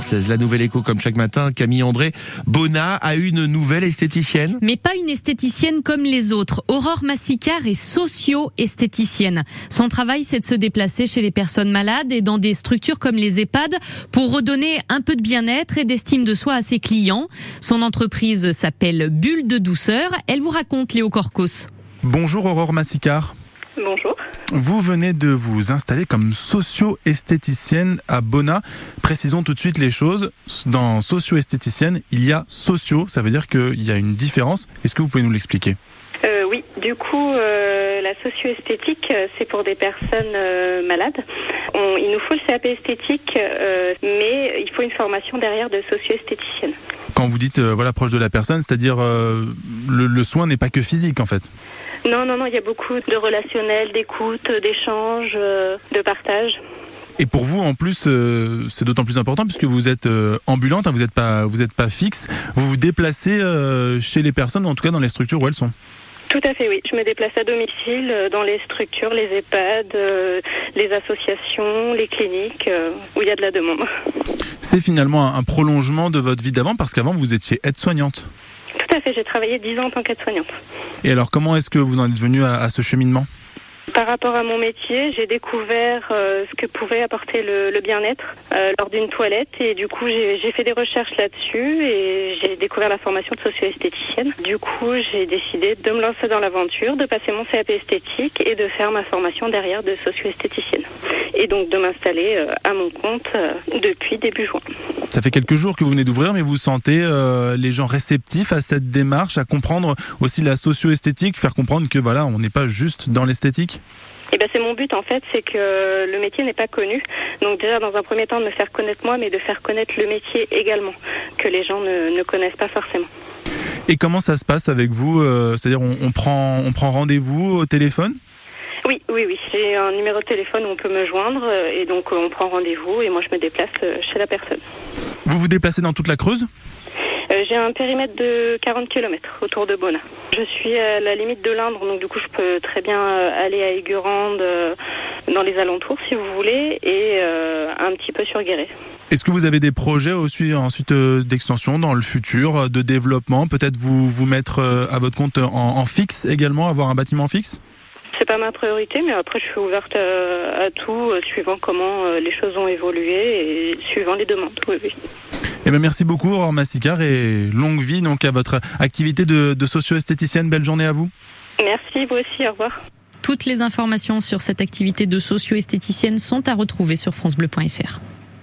6h16. La nouvelle écho comme chaque matin. Camille André Bona a une nouvelle esthéticienne. Mais pas une esthéticienne comme les autres. Aurore Massicard est socio-esthéticienne. Son travail, c'est de se déplacer chez les personnes malades et dans des structures comme les EHPAD pour redonner un peu de bien-être et d'estime de soi à ses clients. Son entreprise s'appelle Bulle de douceur. Elle vous raconte Léo Corcos. Bonjour Aurore Massicard. Bonjour. Vous venez de vous installer comme socio-esthéticienne à Bona. Précisons tout de suite les choses. Dans socio-esthéticienne, il y a socio, ça veut dire qu'il y a une différence. Est-ce que vous pouvez nous l'expliquer? Oui, du coup, euh, la socio-esthétique, euh, c'est pour des personnes euh, malades. On, il nous faut le CAP esthétique, euh, mais il faut une formation derrière de socio-esthéticienne. Quand vous dites voilà proche de la personne, c'est-à-dire le, le soin n'est pas que physique en fait. Non, non, non, il y a beaucoup de relationnel, d'écoute, d'échange, de partage. Et pour vous, en plus, euh, c'est d'autant plus important puisque vous êtes euh, ambulante, hein, vous n'êtes pas, vous êtes pas fixe. Vous vous déplacez euh, chez les personnes, en tout cas dans les structures où elles sont. Tout à fait, oui. Je me déplace à domicile euh, dans les structures, les EHPAD, euh, les associations, les cliniques, euh, où il y a de la demande. C'est finalement un, un prolongement de votre vie d'avant parce qu'avant vous étiez aide-soignante. Tout à fait, j'ai travaillé 10 ans en tant qu'aide-soignante. Et alors comment est-ce que vous en êtes venu à, à ce cheminement? Par rapport à mon métier, j'ai découvert euh, ce que pouvait apporter le, bien-être euh, lors d'une toilette et du coup j'ai fait des recherches là-dessus et j'ai découvert la formation de socio-esthéticienne. Du coup j'ai décidé de me lancer dans l'aventure, de passer mon CAP esthétique et de faire ma formation derrière de socio-esthéticienne. Et donc de m'installer euh, à mon compte depuis début juin. Ça fait quelques jours que vous venez d'ouvrir, mais vous sentez euh, les gens réceptifs à cette démarche, à comprendre aussi la socio-esthétique, faire comprendre que voilà, on n'est pas juste dans l'esthétique? Et ben c'est mon but en fait, c'est que le métier n'est pas connu. Donc déjà dans un premier temps de me faire connaître moi, mais de faire connaître le métier également, que les gens ne, ne connaissent pas forcément. Et comment ça se passe avec vous euh, C'est-à-dire on, on prend, on prend rendez-vous au téléphone? Oui, oui, oui. J'ai un numéro de téléphone où on peut me joindre euh, et donc on prend rendez-vous et moi je me déplace chez la personne. Vous vous déplacez dans toute la Creuse Euh, J'ai un périmètre de 40 km autour de Bona. Je suis à la limite de l'Indre, donc du coup je peux très bien euh, aller à Aigurande, euh, dans les alentours si vous voulez, et un petit peu sur Guéret. Est-ce que vous avez des projets aussi, ensuite d'extension dans le futur, de développement? Peut-être vous vous mettre à votre compte en, en fixe également, avoir un bâtiment fixe? C'est pas ma priorité, mais après je suis ouverte à, à tout, suivant comment les choses ont évolué et suivant les demandes. Oui, oui. Eh ben merci beaucoup Aurore Massicard et longue vie donc à votre activité de, de socio-esthéticienne. Belle journée à vous. Merci, vous aussi, au revoir. Toutes les informations sur cette activité de socio-esthéticienne sont à retrouver sur francebleu.fr.